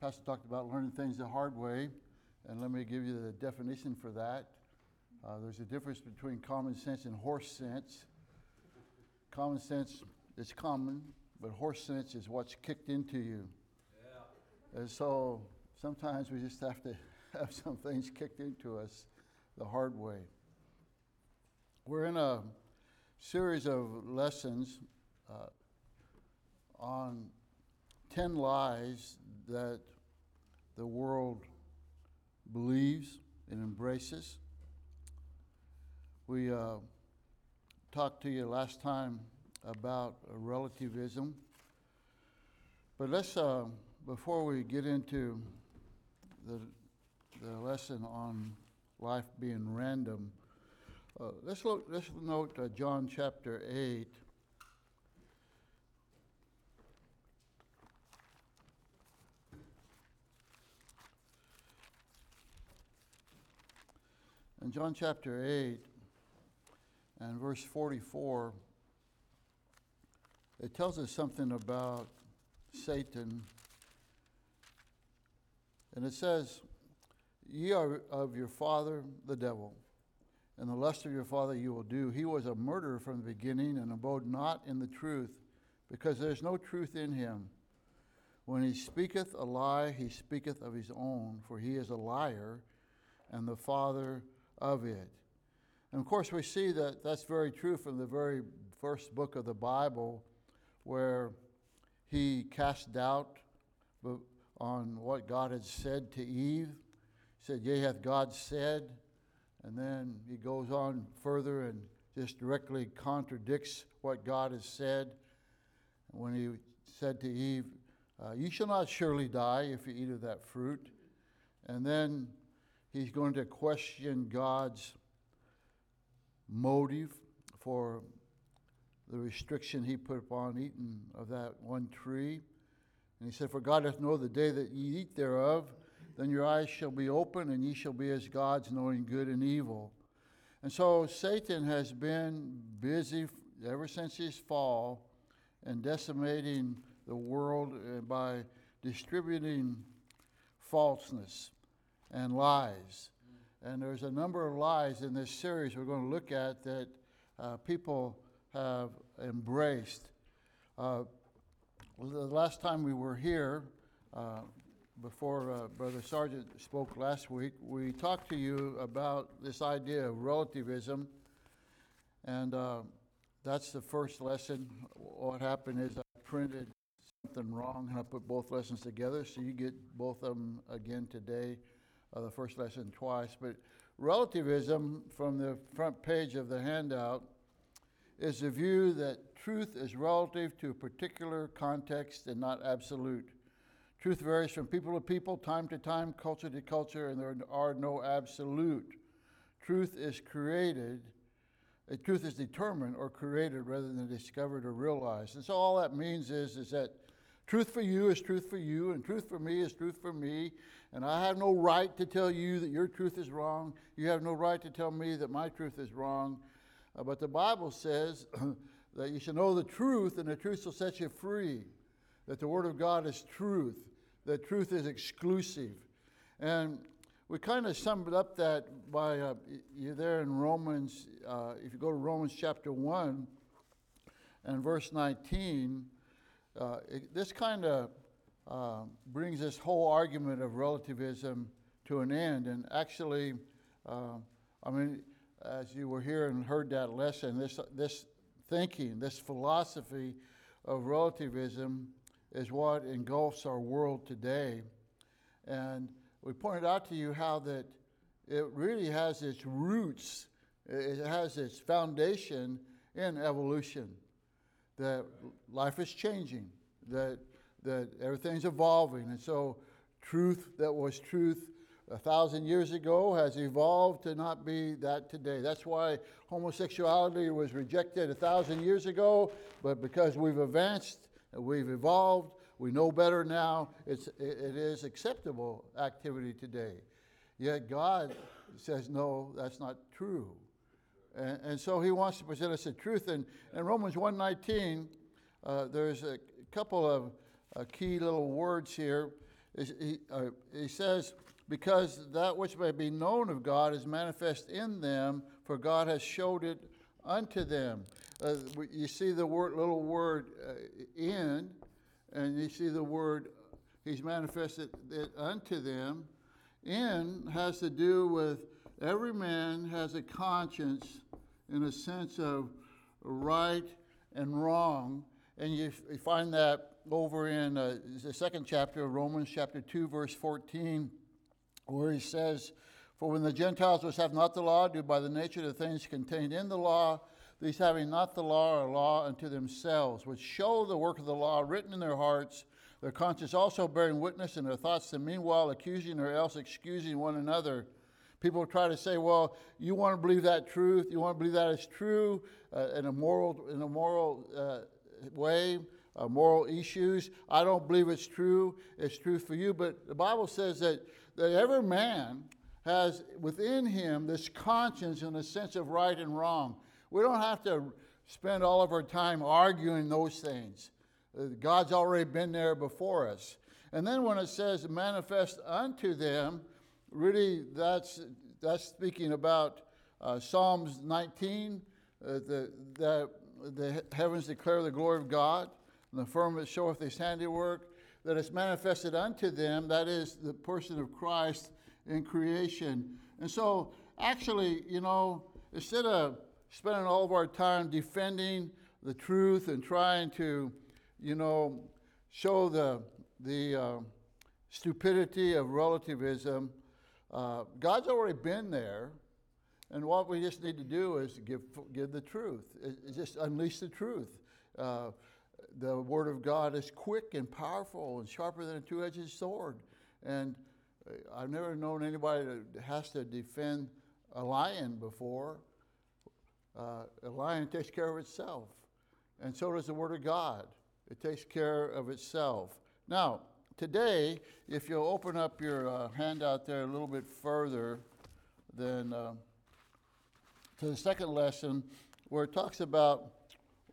Pastor talked about learning things the hard way, and let me give you the definition for that. Uh, there's a difference between common sense and horse sense. Common sense is common, but horse sense is what's kicked into you. Yeah. And so sometimes we just have to have some things kicked into us the hard way. We're in a series of lessons uh, on 10 lies that the world believes and embraces. We uh, talked to you last time about relativism. But let's, uh, before we get into the, the lesson on life being random, uh, let's, look, let's note uh, John chapter 8. In John chapter 8 and verse 44, it tells us something about Satan. And it says, Ye are of your father, the devil, and the lust of your father you will do. He was a murderer from the beginning and abode not in the truth, because there is no truth in him. When he speaketh a lie, he speaketh of his own, for he is a liar and the father of it. And of course, we see that that's very true from the very first book of the Bible, where he cast doubt on what God had said to Eve. He said, Yea, hath God said? And then he goes on further and just directly contradicts what God has said. When he said to Eve, uh, You shall not surely die if you eat of that fruit. And then he's going to question God's motive for the restriction he put upon eating of that one tree. And he said, For God hath know the day that ye eat thereof, then your eyes shall be open, and ye shall be as gods, knowing good and evil. And so Satan has been busy ever since his fall and decimating the world uh, by distributing falseness and lies. And there's a number of lies in this series we're going to look at that uh, people have embraced. Uh, the last time we were here, uh, before uh, Brother Sargent spoke last week, we talked to you about this idea of relativism. And uh, that's the first lesson. What happened is I printed something wrong and I put both lessons together, so you get both of them again today uh, the first lesson twice. But relativism, from the front page of the handout, is the view that truth is relative to a particular context and not absolute. Truth varies from people to people, time to time, culture to culture, and there are no absolute. Truth is created, truth is determined or created rather than discovered or realized. And so all that means is, is that Truth for you is truth for you, and truth for me is truth for me. And I have no right to tell you that your truth is wrong. You have no right to tell me that my truth is wrong. Uh, but the Bible says that you should know the truth, and the truth will set you free. That the Word of God is truth, that truth is exclusive. And we kind of summed up that by, uh, you're there in Romans, uh, if you go to Romans chapter 1 and verse 19 uh, it, this kind of uh, brings this whole argument of relativism to an end. And actually, uh, I mean, as you were here and heard that lesson, this, this thinking, this philosophy of relativism is what engulfs our world today. And we pointed out to you how that it really has its roots, it has its foundation in evolution that life is changing, that, that everything's evolving. And so, truth that was truth a thousand years ago has evolved to not be that today. That's why homosexuality was rejected a thousand years ago, but because we've advanced, we've evolved, we know better now, it's, it is acceptable activity today. Yet God says, no, that's not true. And, and, so he wants to present us the truth. And in Romans 1.19, uh, there's a couple of uh, key little words here. he, uh, he says, because that which may be known of God is manifest in them, for God has showed it unto them. Uh, you see the word, little word uh, in, and you see the word, He's manifested it unto them. In has to do with every man has a conscience in a sense of right and wrong. And you, you find that over in uh, the second chapter of Romans, chapter 2, verse 14, where he says, For when the Gentiles which have not the law do by the nature of the things contained in the law, these having not the law are law unto themselves, which show the work of the law written in their hearts, their conscience also bearing witness in their thoughts, and meanwhile accusing or else excusing one another. People try to say, well, you want to believe that truth, you want to believe that is true uh, in a moral, in a moral uh, way, uh, moral issues. I don't believe it's true. It's true for you. But the Bible says that, that every man has within him this conscience and a sense of right and wrong. We don't have to spend all of our time arguing those things. Uh, God's already been there before us. And then when it says manifest unto them, really that's, that's speaking about uh, Psalms 19, uh, the, the, the heavens declare the glory of God, and the firmament showeth his handiwork, that is manifested unto them, that is the person of Christ in creation. And so, actually, you know, instead of spending all of our time defending the truth and trying to, you know, show the, the uh, stupidity of relativism, uh, God's already been there. And what we just need to do is give, give the truth, is just unleash the truth. Uh, the Word of God is quick and powerful and sharper than a two edged sword. And uh, I've never known anybody that has to defend a lion before. Uh, a lion takes care of itself, and so does the Word of God. It takes care of itself. Now, today, if you'll open up your uh, handout there a little bit further, then uh, to the second lesson, where it talks about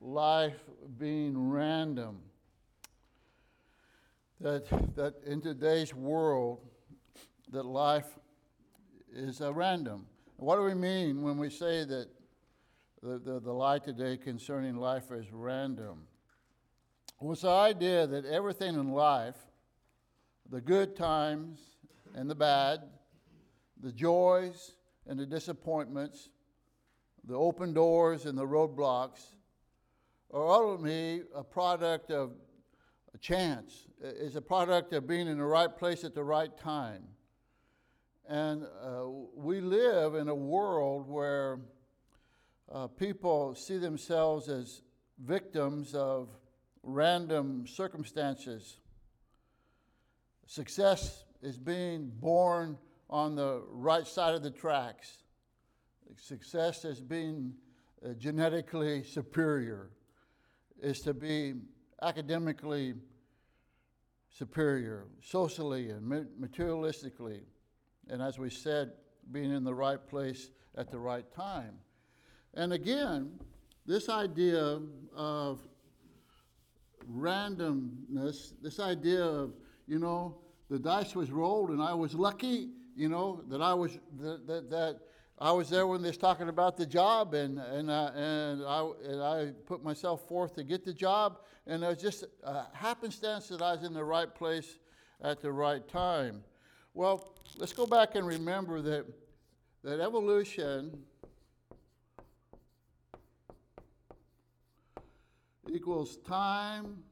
life being random. That, that in today's world, that life is uh, random. What do we mean when we say that the, the, the lie today concerning life is random? Well, it's the idea that everything in life, the good times and the bad, the joys and the disappointments, the open doors and the roadblocks, are ultimately a product of a chance. It's a product of being in the right place at the right time. And uh, we live in a world where uh, people see themselves as victims of random circumstances. Success is being born on the right side of the tracks. Success is being uh, genetically superior, is to be academically superior, socially and materialistically. And as we said, being in the right place at the right time. And again, this idea of randomness, this idea of, you know, the dice was rolled and I was lucky, you know, that I was, that, that, that I was there when they was talking about the job and, and, uh, and, I, and I put myself forth to get the job. And it was just a happenstance that I was in the right place at the right time. Well, let's go back and remember that, that evolution equals time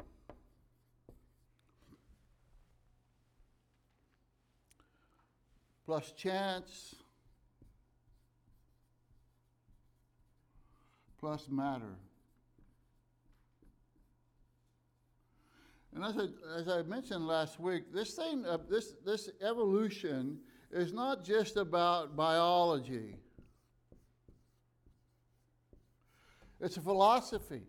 plus chance plus matter. And as I, as I mentioned last week, this thing, uh, this, this evolution is not just about biology. It's a philosophy.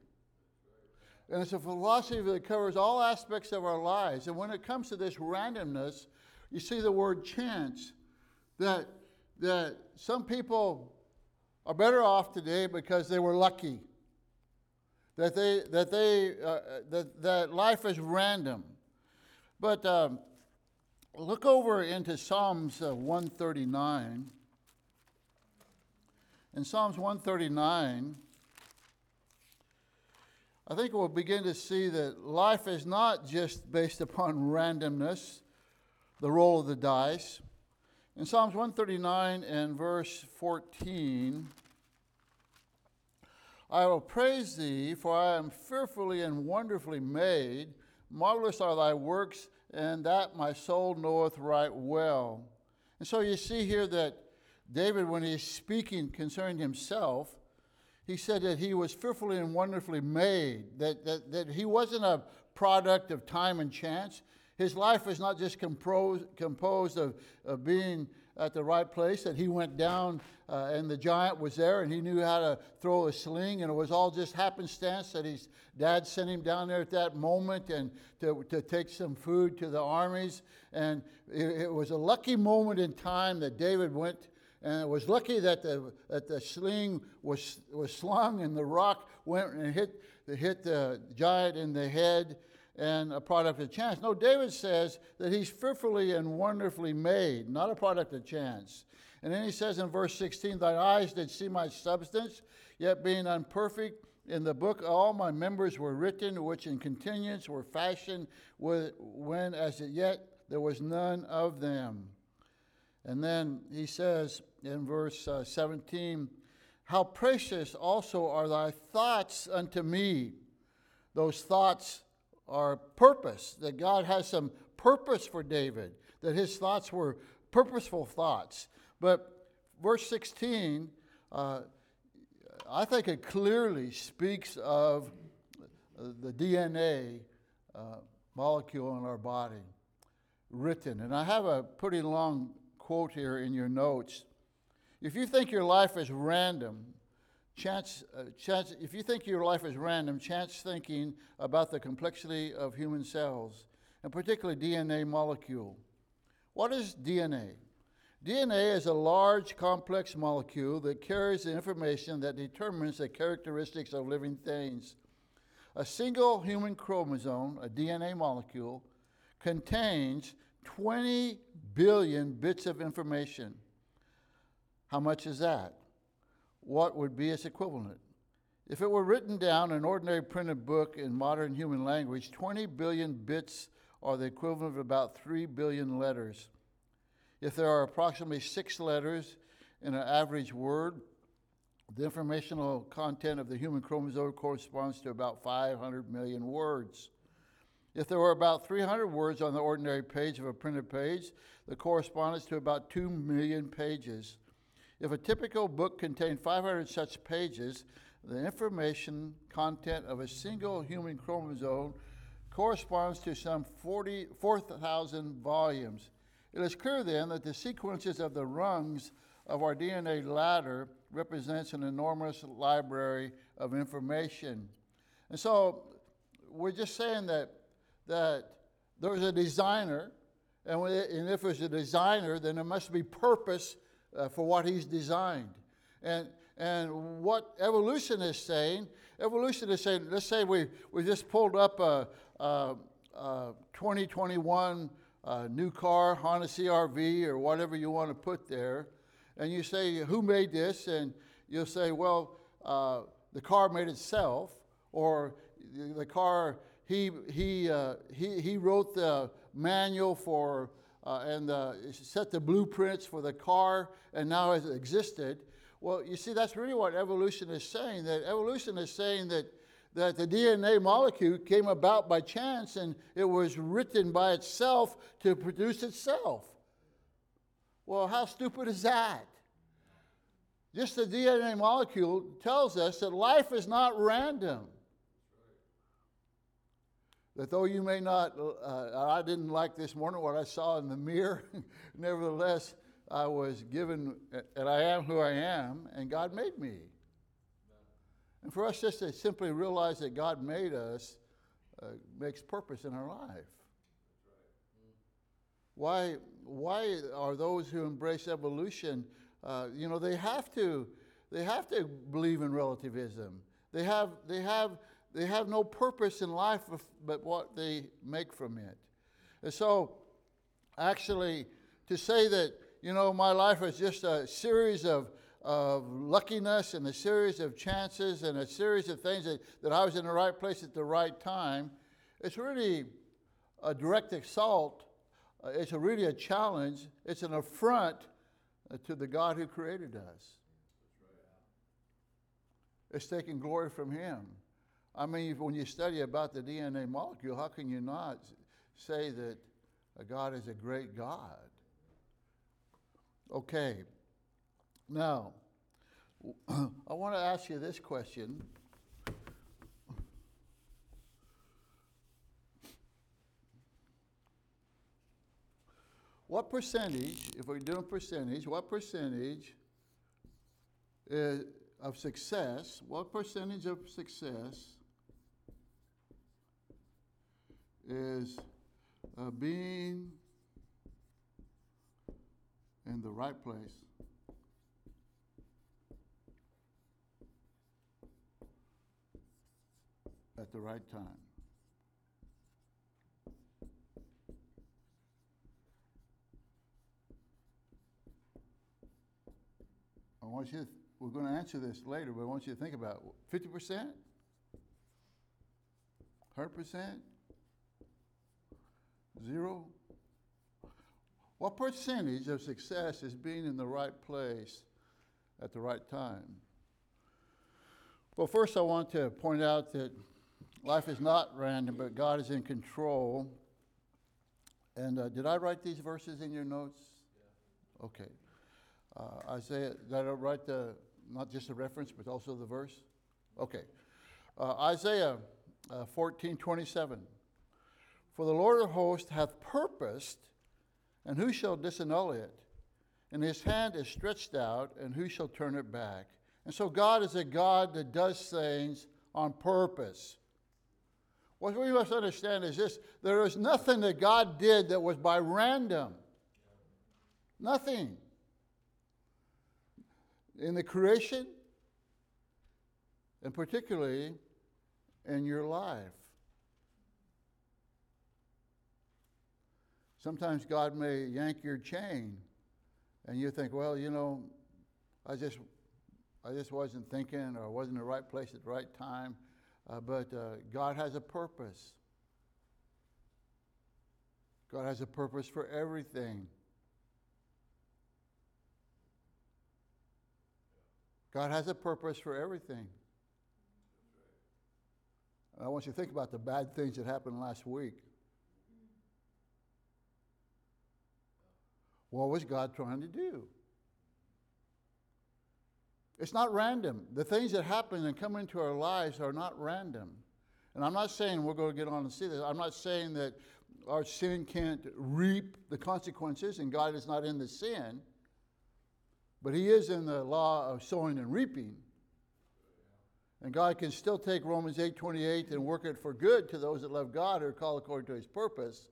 And it's a philosophy that covers all aspects of our lives. And when it comes to this randomness, you see the word chance. That, that some people are better off today because they were lucky. That, they, that, they, uh, that, that life is random. But um, look over into Psalms uh, 139. In Psalms 139, I think we'll begin to see that life is not just based upon randomness, the roll of the dice. In Psalms 139 and verse 14, I will praise thee, for I am fearfully and wonderfully made. Marvelous are thy works, and that my soul knoweth right well. And so you see here that David, when he's speaking concerning himself, he said that he was fearfully and wonderfully made, that, that, that he wasn't a product of time and chance. His life was not just composed, composed of, of being at the right place, that he went down uh, and the giant was there and he knew how to throw a sling, and it was all just happenstance that his dad sent him down there at that moment and to, to take some food to the armies. And it, it was a lucky moment in time that David went and it was lucky that the, that the sling was, was slung and the rock went and hit, hit the giant in the head and a product of chance. No, David says that he's fearfully and wonderfully made, not a product of chance. And then he says in verse 16, Thy eyes did see my substance, yet being unperfect, in the book all my members were written, which in continuance were fashioned when as yet there was none of them. And then he says in verse uh, 17, How precious also are thy thoughts unto me. Those thoughts are purpose, that God has some purpose for David, that his thoughts were purposeful thoughts. But verse 16, uh, I think it clearly speaks of the DNA uh, molecule in our body written. And I have a pretty long quote here in your notes. If you think your life is random, chance, uh, chance, if you think your life is random, chance thinking about the complexity of human cells, and particularly DNA molecule. What is DNA? DNA is a large, complex molecule that carries the information that determines the characteristics of living things. A single human chromosome, a DNA molecule, contains 20 billion bits of information. How much is that? What would be its equivalent. If it were written down in an ordinary printed book in modern human language, 20 billion bits are the equivalent of about 3 billion letters. If there are approximately six letters in an average word, the informational content of the human chromosome corresponds to about 500 million words. If there were about 300 words on the ordinary page of a printed page, the correspondence to about 2 million pages. If a typical book contained 500 such pages, the information content of a single human chromosome corresponds to some 4,000 volumes. It is clear then that the sequences of the rungs of our DNA ladder represents an enormous library of information. And so we're just saying that, that there's a designer, and, and if there's a designer, then there must be purpose uh, for what he's designed. And, and what evolution is saying, evolution is saying, let's say we, we just pulled up a, a, a 2021 uh, new car, Honda CRV, or whatever you want to put there, and you say, who made this? And you'll say, well, uh, the car made itself, or the car, he, he, uh, he, he wrote the manual for uh, and uh, set the blueprints for the car and now has existed. Well, you see, that's really what evolution is saying. That evolution is saying that, that the DNA molecule came about by chance and it was written by itself to produce itself. Well, how stupid is that? Just the DNA molecule tells us that life is not random that though you may not, uh, I didn't like this morning what I saw in the mirror, nevertheless, I was given, and I am who I am, and God made me. And for us just to simply realize that God made us uh, makes purpose in our life. Why, why are those who embrace evolution, uh, you know, they have to, they have to believe in relativism. They have, they have they have no purpose in life but what they make from it. And so actually, to say that, you know, my life is just a series of, of luckiness and a series of chances and a series of things that, that I was in the right place at the right time, it's really a direct assault. Uh, it's a really a challenge. It's an affront uh, to the God who created us. It's taking glory from Him. I mean, when you study about the DNA molecule, how can you not say that God is a great God? Okay. Now, I want to ask you this question. What percentage, if we're doing percentage, what percentage is, of success, what percentage of success is uh, being in the right place at the right time. I want you to, we're going to answer this later, but I want you to think about 50%? 100%? Zero? What percentage of success is being in the right place at the right time? Well, first, I want to point out that life is not random, but God is in control. And uh, did I write these verses in your notes? Yeah. Okay. Uh, Isaiah, did I write the, not just the reference, but also the verse? Okay. Uh, Isaiah uh, 14 27. For the Lord of hosts hath purposed, and who shall disannul it? And his hand is stretched out, and who shall turn it back? And so God is a God that does things on purpose. What we must understand is this there is nothing that God did that was by random. Nothing. In the creation, and particularly in your life. Sometimes God may yank your chain, and you think, well, you know, I just, I just wasn't thinking, or wasn't in the right place at the right time. Uh, but uh, God has a purpose. God has a purpose for everything. God has a purpose for everything. I want you to think about the bad things that happened last week. What was God trying to do? It's not random. The things that happen and come into our lives are not random. And I'm not saying we're going to get on and see this. I'm not saying that our sin can't reap the consequences and God is not in the sin, but He is in the law of sowing and reaping. And God can still take Romans 8:28 and work it for good to those that love God or call according to His purpose.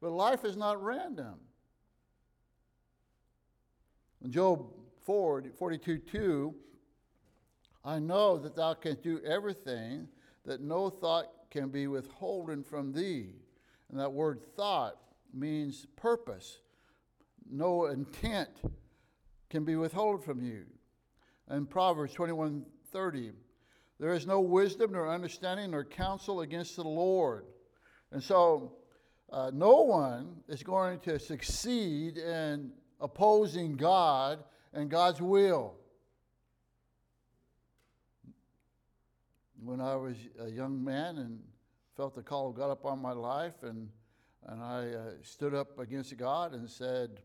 But life is not random. In Job 4, 42 2, I know that thou canst do everything, that no thought can be withholden from thee. And that word thought means purpose. No intent can be withheld from you. And Proverbs 21 30, there is no wisdom nor understanding nor counsel against the Lord. And so, uh, no one is going to succeed in opposing God and God's will. When I was a young man and felt the call of God upon my life, and, and I uh, stood up against God and said,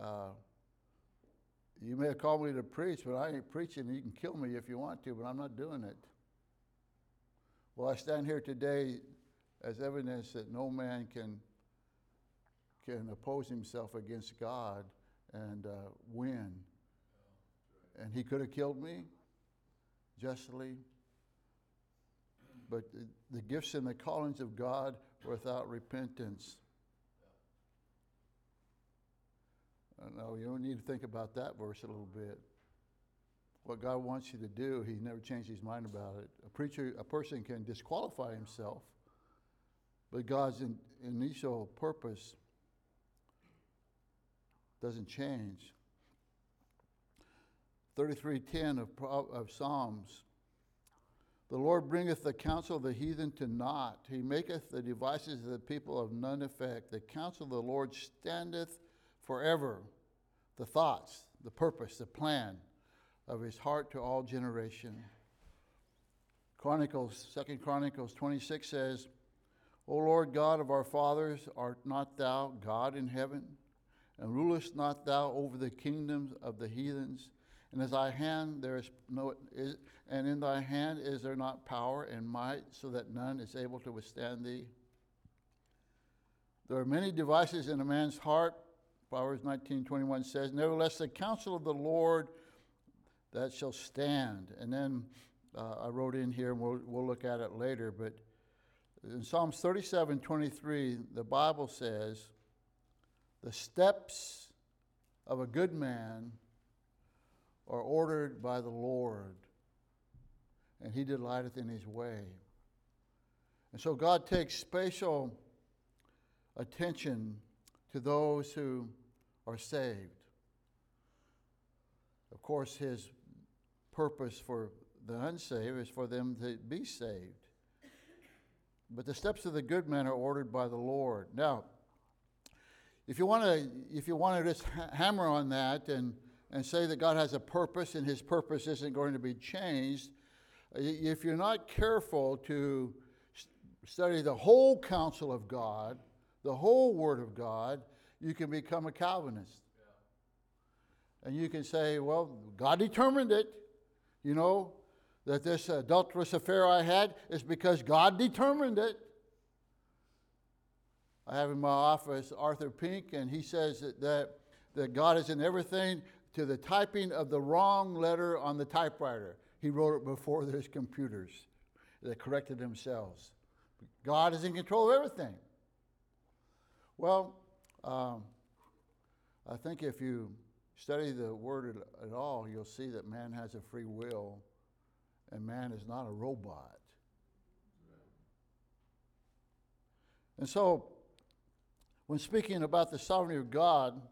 uh, You may have called me to preach, but I ain't preaching. You can kill me if you want to, but I'm not doing it. Well, I stand here today as evidence that no man can can oppose himself against God and uh, win. And he could have killed me justly, but the, the gifts and the callings of God without repentance. No, you don't need to think about that verse a little bit. What God wants you to do, He never changed His mind about it. A preacher, a person can disqualify himself, but God's in, initial purpose doesn't change. 33:10 of, of Psalms. The Lord bringeth the counsel of the heathen to naught. He maketh the devices of the people of none effect. The counsel of the Lord standeth forever. The thoughts, the purpose, the plan of his heart to all generation. Chronicles, Second Chronicles 26 says, O Lord God of our fathers, art not thou God in heaven? And rulest not thou over the kingdoms of the heathens? And as thy hand there is no is, and in thy hand is there not power and might, so that none is able to withstand thee? There are many devices in a man's heart. Proverbs 19:21 says, Nevertheless, the counsel of the Lord that shall stand. And then uh, I wrote in here, and we'll, we'll look at it later, but in Psalms 37 23, the Bible says, The steps of a good man are ordered by the Lord, and he delighteth in his way. And so God takes special attention to those who are saved. Of course, his purpose for the unsaved is for them to be saved. But the steps of the good man are ordered by the Lord. Now, if you want to, if you want to just hammer on that and, and say that God has a purpose and his purpose isn't going to be changed, if you're not careful to study the whole counsel of God, the whole Word of God, you can become a Calvinist. Yeah. And you can say, well, God determined it. You know, that this adulterous affair I had is because God determined it. I have in my office Arthur Pink, and he says that, that, that God is in everything to the typing of the wrong letter on the typewriter. He wrote it before there's computers that corrected themselves. God is in control of everything. Well, um, I think if you study the word at, at all, you'll see that man has a free will and man is not a robot. And so, when speaking about the sovereignty of God,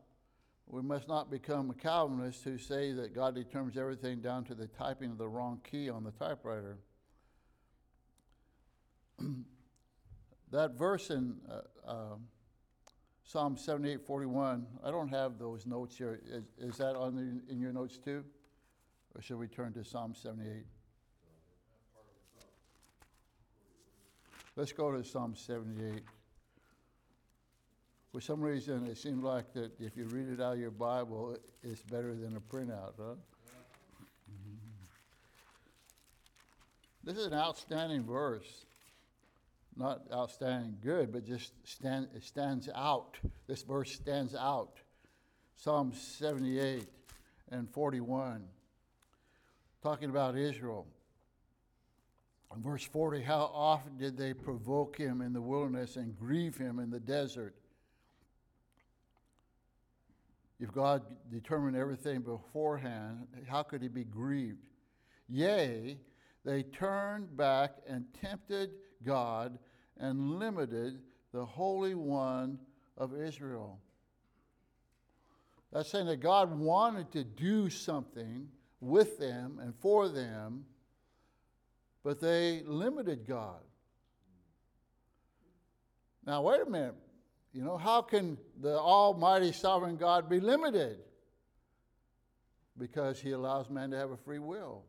we must not become a Calvinist who say that God determines everything down to the typing of the wrong key on the typewriter. that verse in uh, uh, Psalm 78:41, I don't have those notes here. Is, is that on the, in your notes too? Or should we turn to Psalm 78? Let's go to Psalm 78. For some reason, it seemed like that if you read it out of your Bible, it's better than a printout, huh? Mm-hmm. This is an outstanding verse. Not outstanding good, but just stand, it stands out. This verse stands out. Psalm 78 and 41, talking about Israel. In verse 40, how often did they provoke him in the wilderness and grieve him in the desert? If God determined everything beforehand, how could he be grieved? Yea, they turned back and tempted God and limited the Holy One of Israel. That's saying that God wanted to do something with them and for them but they limited God. Now, wait a minute. You know, how can the Almighty Sovereign God be limited? Because He allows man to have a free will.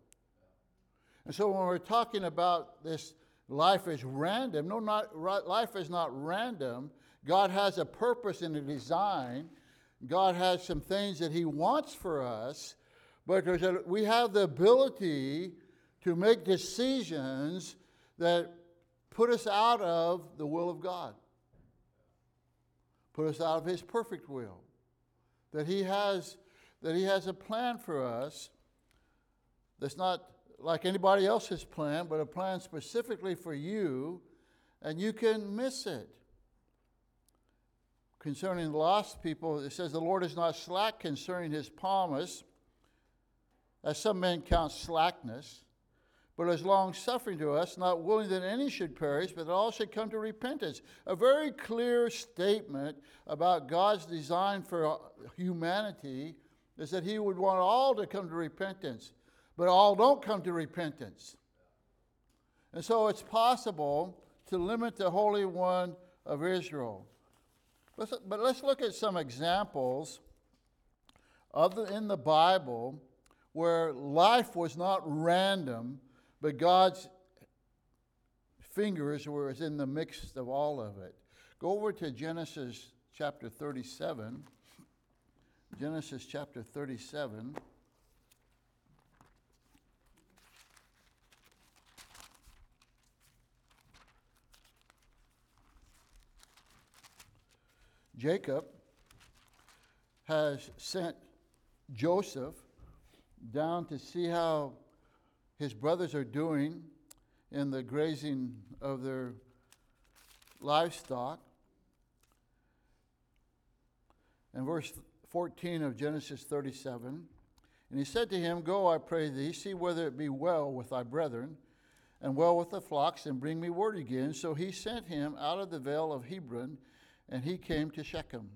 And so when we're talking about this life is random, no, not life is not random. God has a purpose and a design. God has some things that He wants for us, but a, we have the ability to make decisions that put us out of the will of God, put us out of His perfect will. That He has, that He has a plan for us that's not like anybody else's plan, but a plan specifically for you, and you can miss it. Concerning lost people, it says, The Lord is not slack concerning His promise, as some men count slackness but is long suffering to us, not willing that any should perish, but that all should come to repentance. A very clear statement about God's design for humanity is that He would want all to come to repentance, but all don't come to repentance. And so it's possible to limit the Holy One of Israel. But let's look at some examples of the, in the Bible where life was not random, but God's fingers were in the mix of all of it. Go over to Genesis chapter 37. Genesis chapter 37. Jacob has sent Joseph down to see how his brothers are doing in the grazing of their livestock. And verse 14 of Genesis 37 And he said to him, Go, I pray thee, see whether it be well with thy brethren, and well with the flocks, and bring me word again. So he sent him out of the vale of Hebron and he came to Shechem.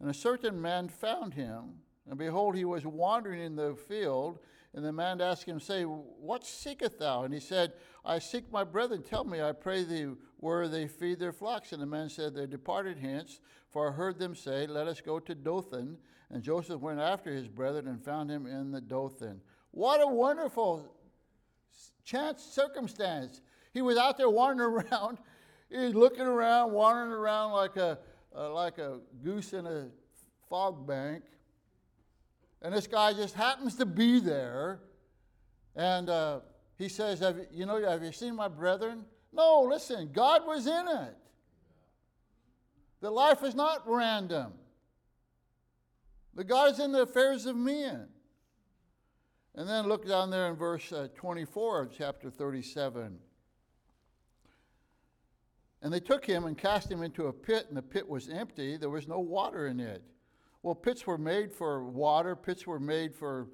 And a certain man found him, and behold, he was wandering in the field. And the man asked him, say, What seekest thou? And he said, I seek my brethren. Tell me, I pray thee, where they feed their flocks. And the man said, They departed hence, for I heard them say, Let us go to Dothan. And Joseph went after his brethren and found him in the Dothan. What a wonderful chance circumstance. He was out there wandering around He's looking around, wandering around like a, uh, like a goose in a fog bank. And this guy just happens to be there. And uh, he says, have you, you know, have you seen my brethren? No, listen, God was in it. The life is not random. The God is in the affairs of men. And then look down there in verse uh, 24 of chapter 37. And they took him and cast him into a pit, and the pit was empty. There was no water in it. Well, pits were made for water, pits were made for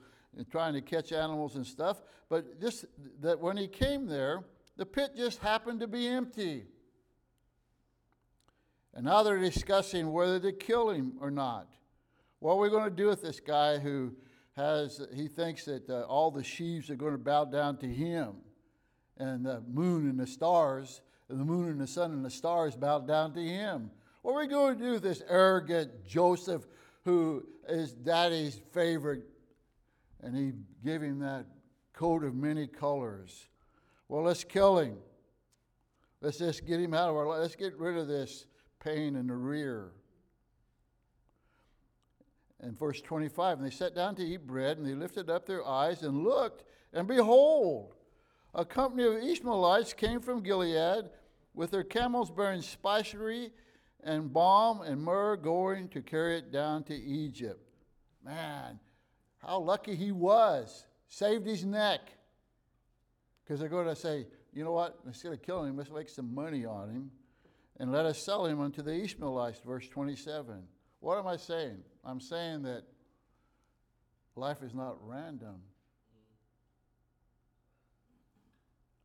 trying to catch animals and stuff. But just that when he came there, the pit just happened to be empty. And now they're discussing whether to kill him or not. What are we going to do with this guy who has, he thinks that uh, all the sheaves are going to bow down to him and the moon and the stars and the moon and the sun and the stars bow down to him. What are we going to do with this arrogant Joseph who is daddy's favorite? And he gave him that coat of many colors. Well, let's kill him. Let's just get him out of our life. Let's get rid of this pain in the rear. And verse 25, and they sat down to eat bread, and they lifted up their eyes and looked, and behold, a company of Ishmaelites came from Gilead with their camels bearing spicery and balm and myrrh going to carry it down to Egypt. Man, how lucky he was. Saved his neck. Because they're going to say, you know what? Instead of killing him, let's make some money on him and let us sell him unto the Ishmaelites, verse 27. What am I saying? I'm saying that life is not random.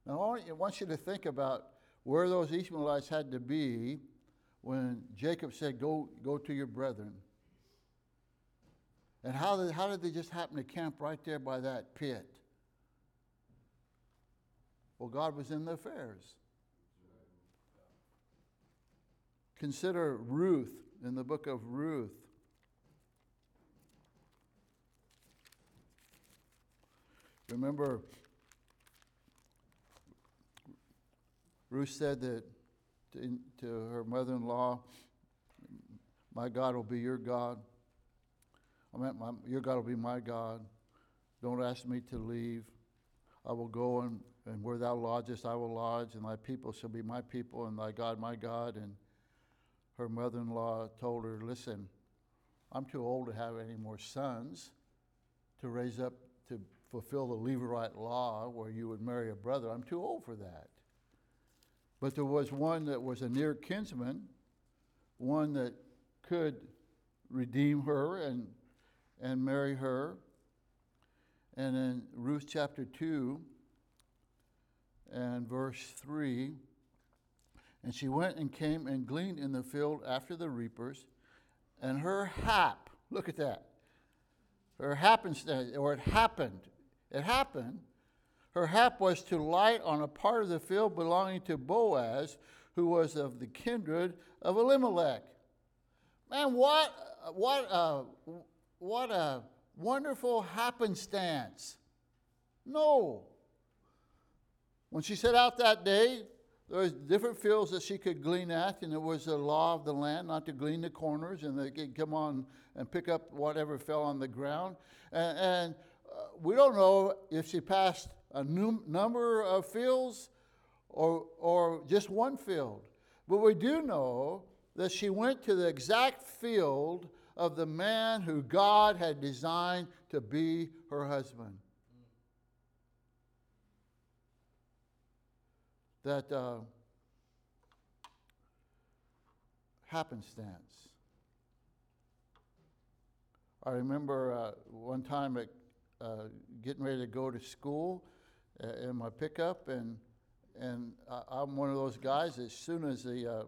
Now, I want you to think about where those Ishmaelites had to be when Jacob said, Go, go to your brethren. And how did, how did they just happen to camp right there by that pit? Well, God was in the affairs. Consider Ruth in the book of Ruth. Remember, Ruth said that to, to her mother in law, My God will be your God. I meant, my, Your God will be my God. Don't ask me to leave. I will go and, and where thou lodgest, I will lodge, and thy people shall be my people, and thy God my God. And her mother in law told her, Listen, I'm too old to have any more sons to raise up to fulfill the Levirate law where you would marry a brother. I'm too old for that. But there was one that was a near kinsman, one that could redeem her and, and marry her. And in Ruth chapter 2, and verse 3. And she went and came and gleaned in the field after the reapers, and her hap, look at that, her happenstance, or it happened, it happened, her hap was to light on a part of the field belonging to Boaz, who was of the kindred of Elimelech. Man, what, what, a, what a wonderful happenstance. No. When she set out that day, there was different fields that she could glean at, and it was the law of the land not to glean the corners, and they could come on and pick up whatever fell on the ground. And, and uh, we don't know if she passed a num- number of fields or, or just one field. But we do know that she went to the exact field of the man who God had designed to be her husband. That uh, happenstance. I remember uh, one time at, uh, getting ready to go to school in my pickup, and and I, am one of those guys. As soon as the uh,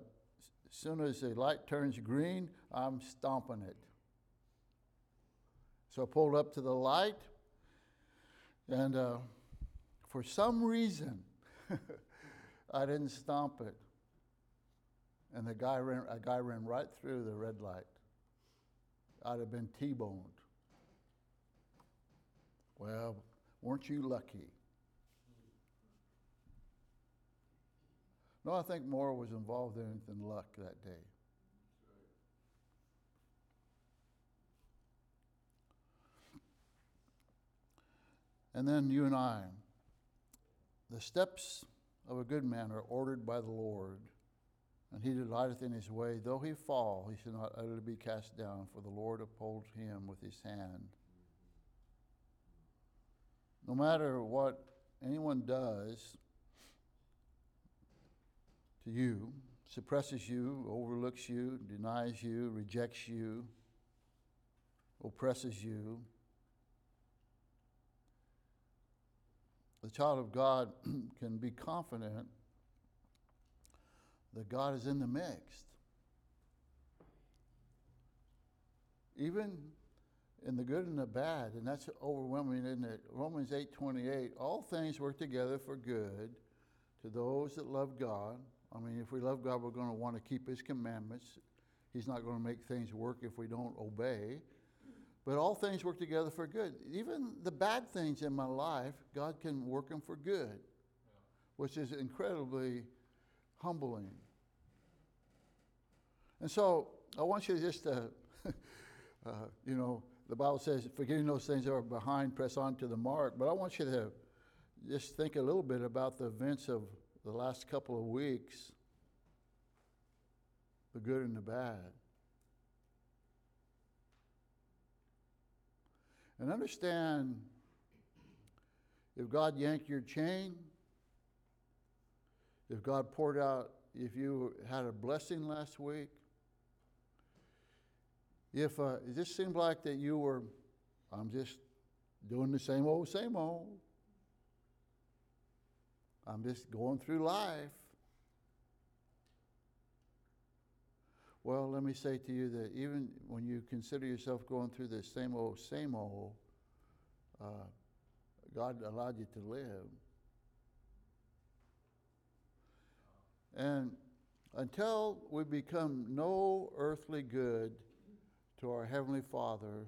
as soon as the light turns green, I'm stomping it. So I pulled up to the light, and uh, for some reason, I didn't stomp it. And the guy ran, a guy ran right through the red light. I'd have been T-boned. Well, weren't you lucky? No, I think more was involved in it than luck that day. And then you and I. The steps of a good man are ordered by the Lord, and he delighteth in his way. Though he fall, he shall not utterly be cast down, for the Lord upholds him with his hand. No matter what anyone does, to you, suppresses you, overlooks you, denies you, rejects you, oppresses you. The child of God can be confident that God is in the mix. Even in the good and the bad, and that's overwhelming, isn't it? Romans 8 28, all things work together for good to those that love God I mean, if we love God, we're going to want to keep His commandments. He's not going to make things work if we don't obey. But all things work together for good. Even the bad things in my life, God can work them for good, which is incredibly humbling. And so I want you just to, uh, you know, the Bible says, forgetting those things that are behind, press on to the mark. But I want you to just think a little bit about the events of the last couple of weeks the good and the bad. And understand if God yanked your chain, if God poured out, if you had a blessing last week, if uh, it just seemed like that you were, I'm just doing the same old, same old. I'm just going through life. Well, let me say to you that even when you consider yourself going through the same old, same old, uh, God allowed you to live. And until we become no earthly good to our Heavenly Father,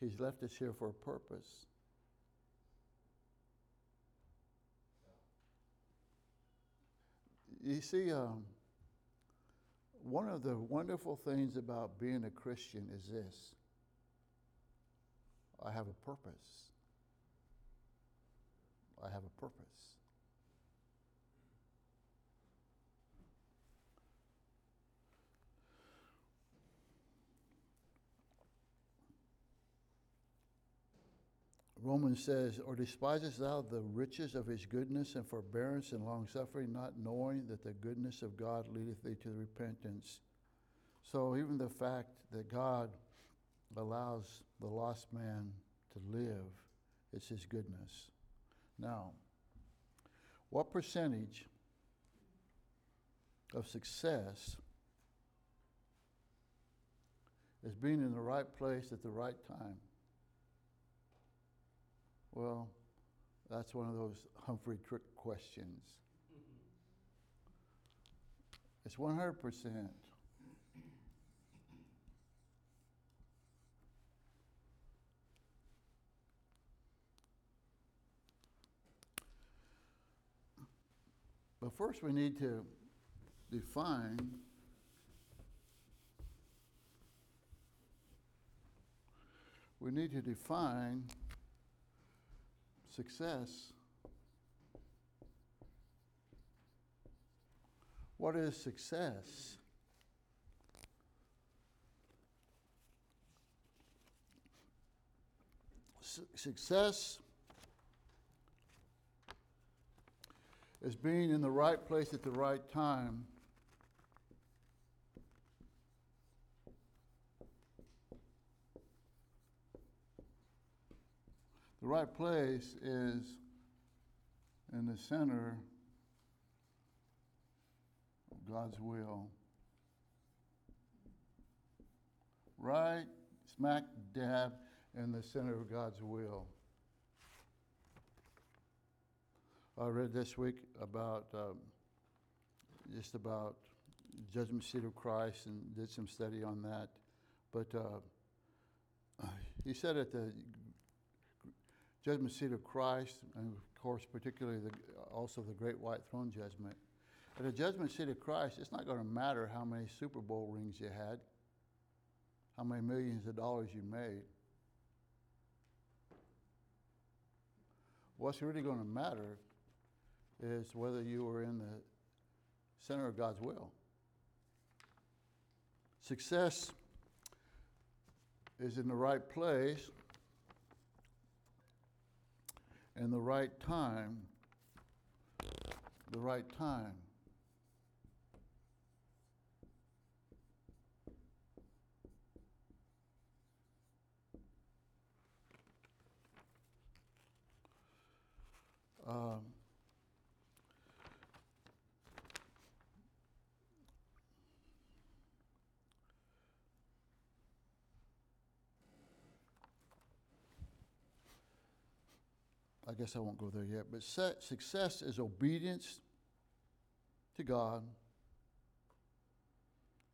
He's left us here for a purpose. You see, um, one of the wonderful things about being a Christian is this I have a purpose. I have a purpose. Romans says, Or despisest thou the riches of his goodness and forbearance and longsuffering, not knowing that the goodness of God leadeth thee to repentance? So, even the fact that God allows the lost man to live, it's his goodness. Now, What percentage of success is being in the right place at the right time? Well, that's one of those Humphrey trick questions. It's 100%. But first, we need to define we need to define success. What is success? Su- success is being in the right place at the right time. The right place is in the center of God's will. Right smack dab in the center of God's will. I read this week about um, just about judgment seat of Christ and did some study on that. But uh, he said at the judgment seat of Christ, and of course, particularly the, also the great white throne judgment. At the judgment seat of Christ, it's not going to matter how many Super Bowl rings you had, how many millions of dollars you made. What's really going to matter is whether you were in the center of God's will. Success is in the right place and the right time. The right time. Um, I guess I won't go there yet, but success is obedience to God,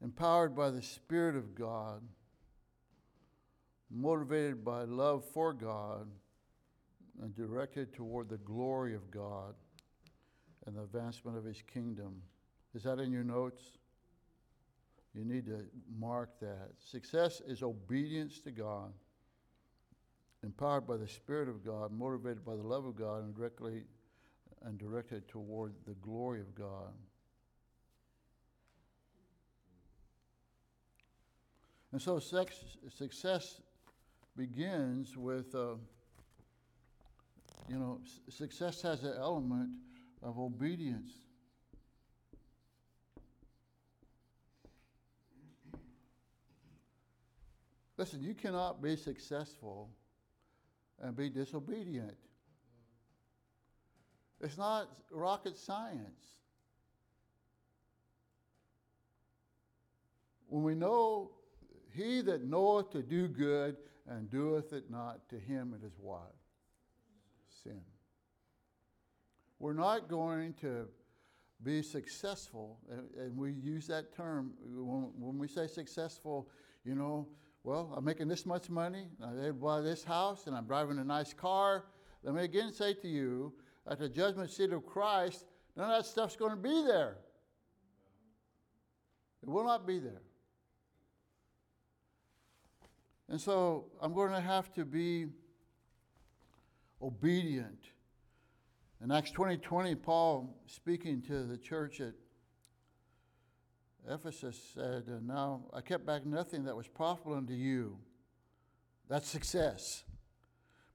empowered by the Spirit of God, motivated by love for God, and directed toward the glory of God and the advancement of His kingdom. Is that in your notes? You need to mark that. Success is obedience to God empowered by the Spirit of God, motivated by the love of God, and directly and directed toward the glory of God. And so sex, success begins with, uh, you know, s- success has an element of obedience. Listen, you cannot be successful and be disobedient. It's not rocket science. When we know he that knoweth to do good and doeth it not, to him it is what? Sin. We're not going to be successful, and, we use that term when, when we say successful, you know, well, I'm making this much money, I'm able to buy this house, and I'm driving a nice car. Let me again say to you, at the judgment seat of Christ, none of that stuff's going to be there. It will not be there. And so I'm going to have to be obedient. In Acts 20 20, Paul, speaking to the church at Ephesus, said, uh, Now I kept back nothing that was profitable unto you. That's success.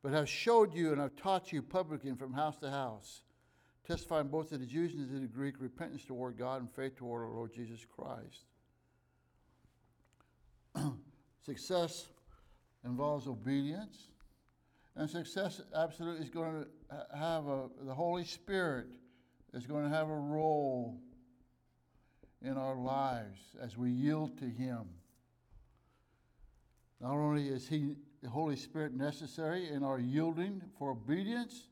But have showed you and i have taught you publicly from house to house, testifying both to the Jews and to the Greek repentance toward God and faith toward our Lord Jesus Christ. success involves obedience, and success absolutely is going to have a, the Holy Spirit is going to have a role in our lives as we yield to Him. Not only is He, the Holy Spirit, necessary in our yielding for obedience,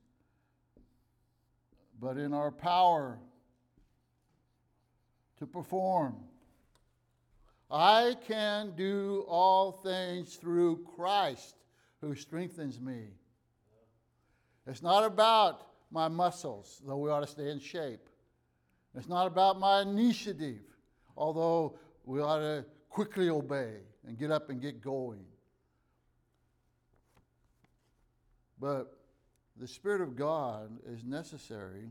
but in our power to perform. I can do all things through Christ who strengthens me. It's not about my muscles, though we ought to stay in shape. It's not about my initiative, although we ought to quickly obey and get up and get going. But the Spirit of God is necessary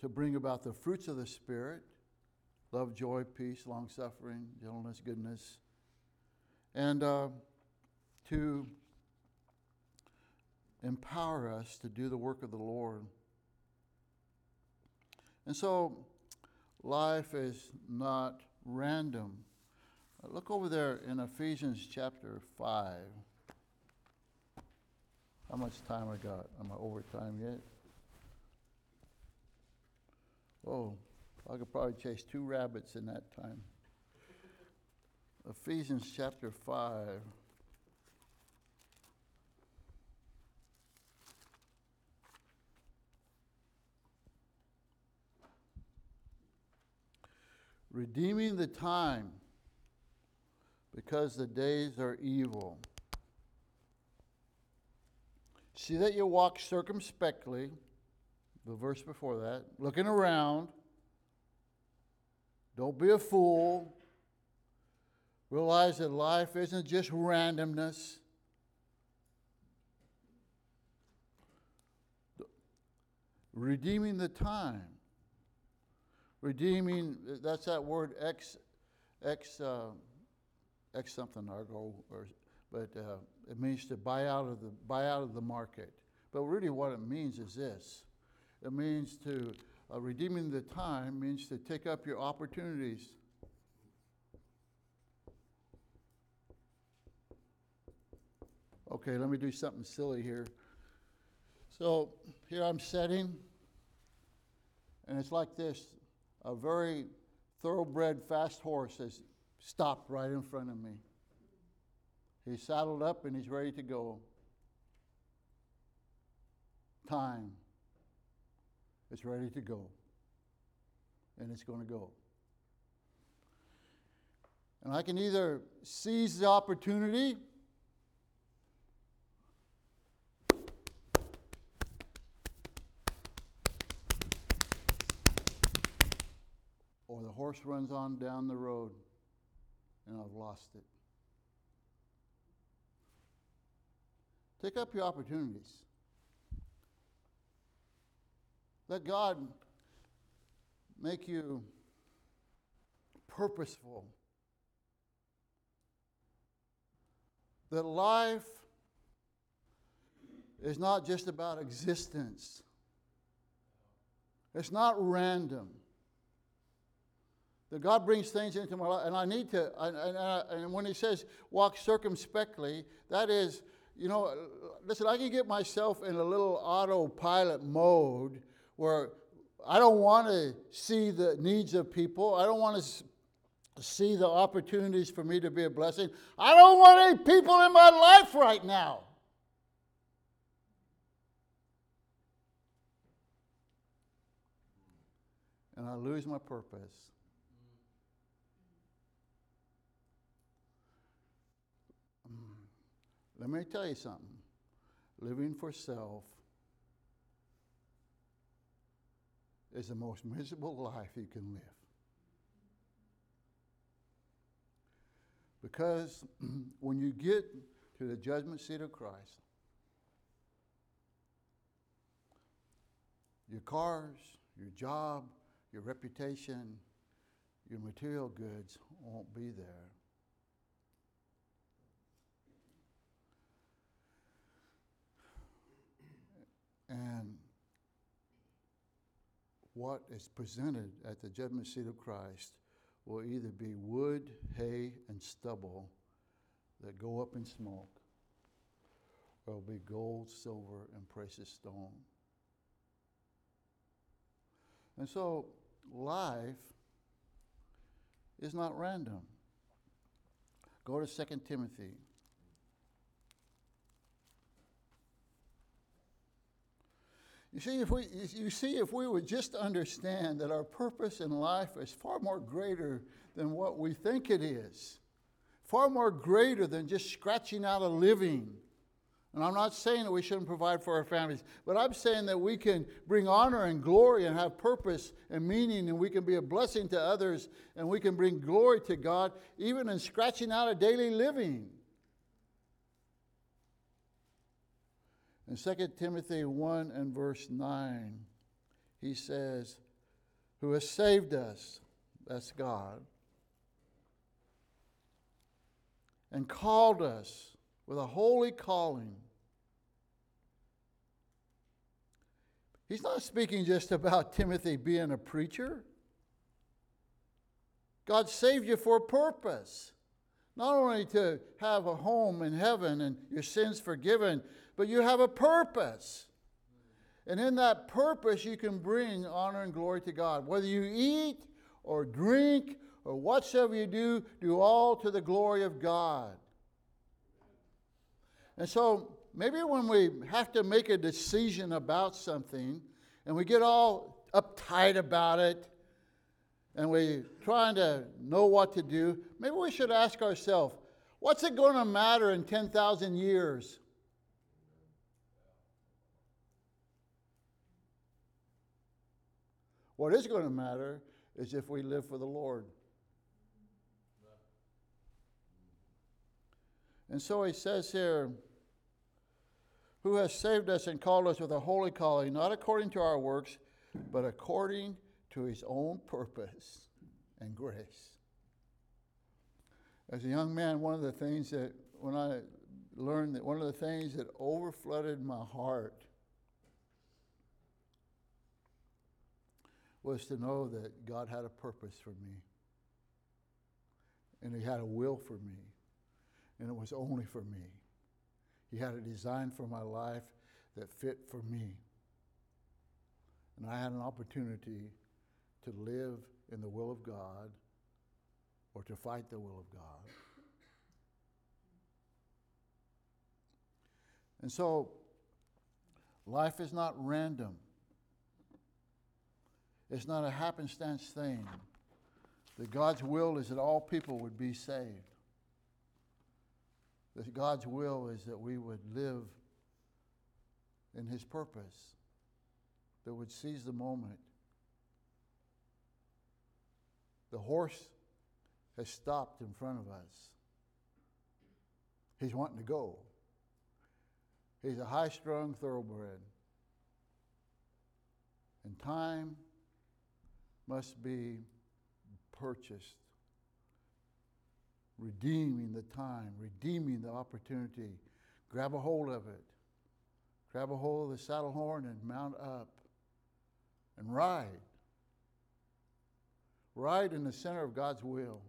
to bring about the fruits of the Spirit love, joy, peace, long suffering, gentleness, goodness, and uh, to empower us to do the work of the Lord. And so, life is not random. Uh, look over there in Ephesians chapter 5. How much time I got? Am I over time yet? Oh, I could probably chase two rabbits in that time. Ephesians chapter 5. Redeeming the time because the days are evil. See that you walk circumspectly, the verse before that, looking around don't be a fool. Realize that life isn't just randomness. Redeeming the time. Redeeming, that's that word X, X, uh, X something, Argo, or, but uh, it means to buy out of the buy out of the market. But really, what it means is this: it means to uh, redeeming the time means to take up your opportunities. Okay, let me do something silly here. So here I'm setting, and it's like this a very thoroughbred fast horse has stopped right in front of me. He's saddled up and he's ready to go. Time. It's ready to go. And it's going to go. And I can either seize the opportunity horse runs on down the road and I've lost it. Take up your opportunities. Let God make you purposeful. That life is not just about existence, it's not random. That God brings things into my life, and I need to, and, and, and when He says walk circumspectly, that is, you know, listen, I can get myself in a little autopilot mode where I don't want to see the needs of people. I don't want to see the opportunities for me to be a blessing. I don't want any people in my life right now. And I lose my purpose. Let me tell you something. Living for self is the most miserable life you can live. Because when you get to the judgment seat of Christ, your cars, your job, your reputation, your material goods won't be there. And what is presented at the judgment seat of Christ will either be wood, hay, and stubble that go up in smoke, or will be gold, silver, and precious stone. And so life is not random. Go to 2 Timothy. You see, if we, you see, if we would just understand that our purpose in life is far more greater than what we think it is, far more greater than just scratching out a living. And I'm not saying that we shouldn't provide for our families, but I'm saying that we can bring honor and glory and have purpose and meaning, and we can be a blessing to others, and we can bring glory to God, even in scratching out a daily living. In 2 Timothy 1 and verse 9, he says, Who has saved us, that's God, and called us with a holy calling. He's not speaking just about Timothy being a preacher. God saved you for a purpose. Not only to have a home in heaven and your sins forgiven, but you have a purpose. And in that purpose, you can bring honor and glory to God. Whether you eat or drink or whatsoever you do, do all to the glory of God. And so maybe when we have to make a decision about something and we get all uptight about it and we're trying to know what to do, maybe we should ask ourselves, what's it going to matter in 10,000 years? What is going to matter is if we live for the Lord. And so he says here, who has saved us and called us with a holy calling, not according to our works, but according to his own purpose and grace. As a young man, one of the things that, when I learned that one of the things that overflooded my heart was to know that God had a purpose for me. And He had a will for me. And it was only for me. He had a design for my life that fit for me. And I had an opportunity to live in the will of God or to fight the will of God. And so, life is not random. It's not a happenstance thing. That God's will is that all people would be saved. That God's will is that we would live in His purpose, that would seize the moment. The horse has stopped in front of us. He's wanting to go. He's a high strung thoroughbred. And time must be purchased. Redeeming the time, redeeming the opportunity. Grab a hold of it. Grab a hold of the saddle horn and mount up and ride. Ride in the center of God's will.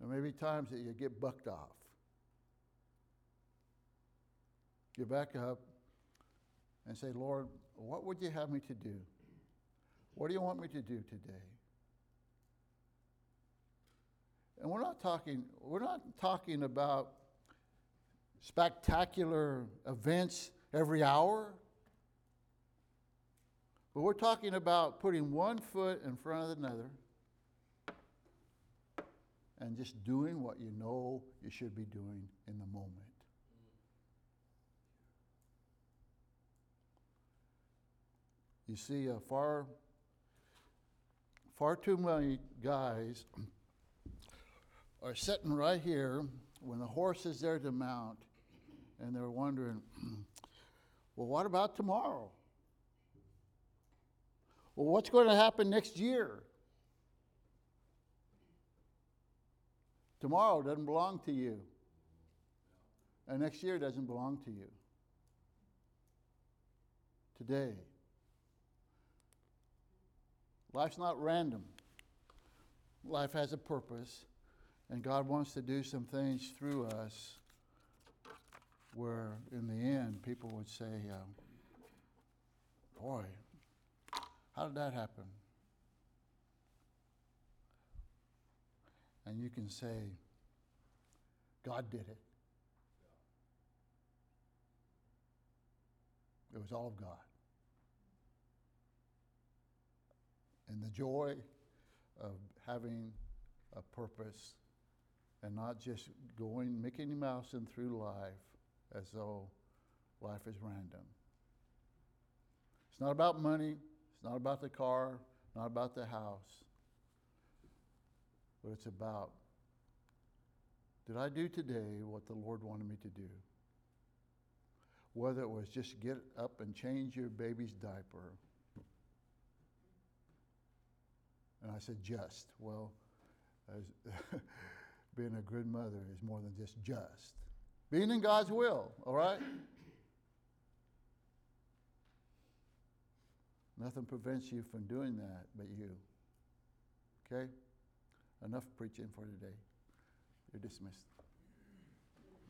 There may be times that you get bucked off. Get back up and say, Lord, what would you have me to do? What do you want me to do today? And we're not talking, we're not talking about spectacular events every hour. But we're talking about putting one foot in front of another and just doing what you know you should be doing in the moment. You see, a far far too many guys are sitting right here when the horse is there to mount and they're wondering, well, what about tomorrow? Well, what's going to happen next year? Tomorrow doesn't belong to you. And next year doesn't belong to you. Today. Life's not random. Life has a purpose, and God wants to do some things through us where, in the end, people would say, uh, Boy, How did that happen? And you can say, God did it. It was all of God. And the joy of having a purpose and not just going Mickey Mousing through life as though life is random. It's not about money, it's not about the car, not about the house, but it's about did I do today what the Lord wanted me to do? Whether it was just get up and change your baby's diaper. And I said, just. Well, being a good mother is more than just just. Being in God's will, all right? Nothing prevents you from doing that but you. Okay? Enough preaching for today. You're dismissed.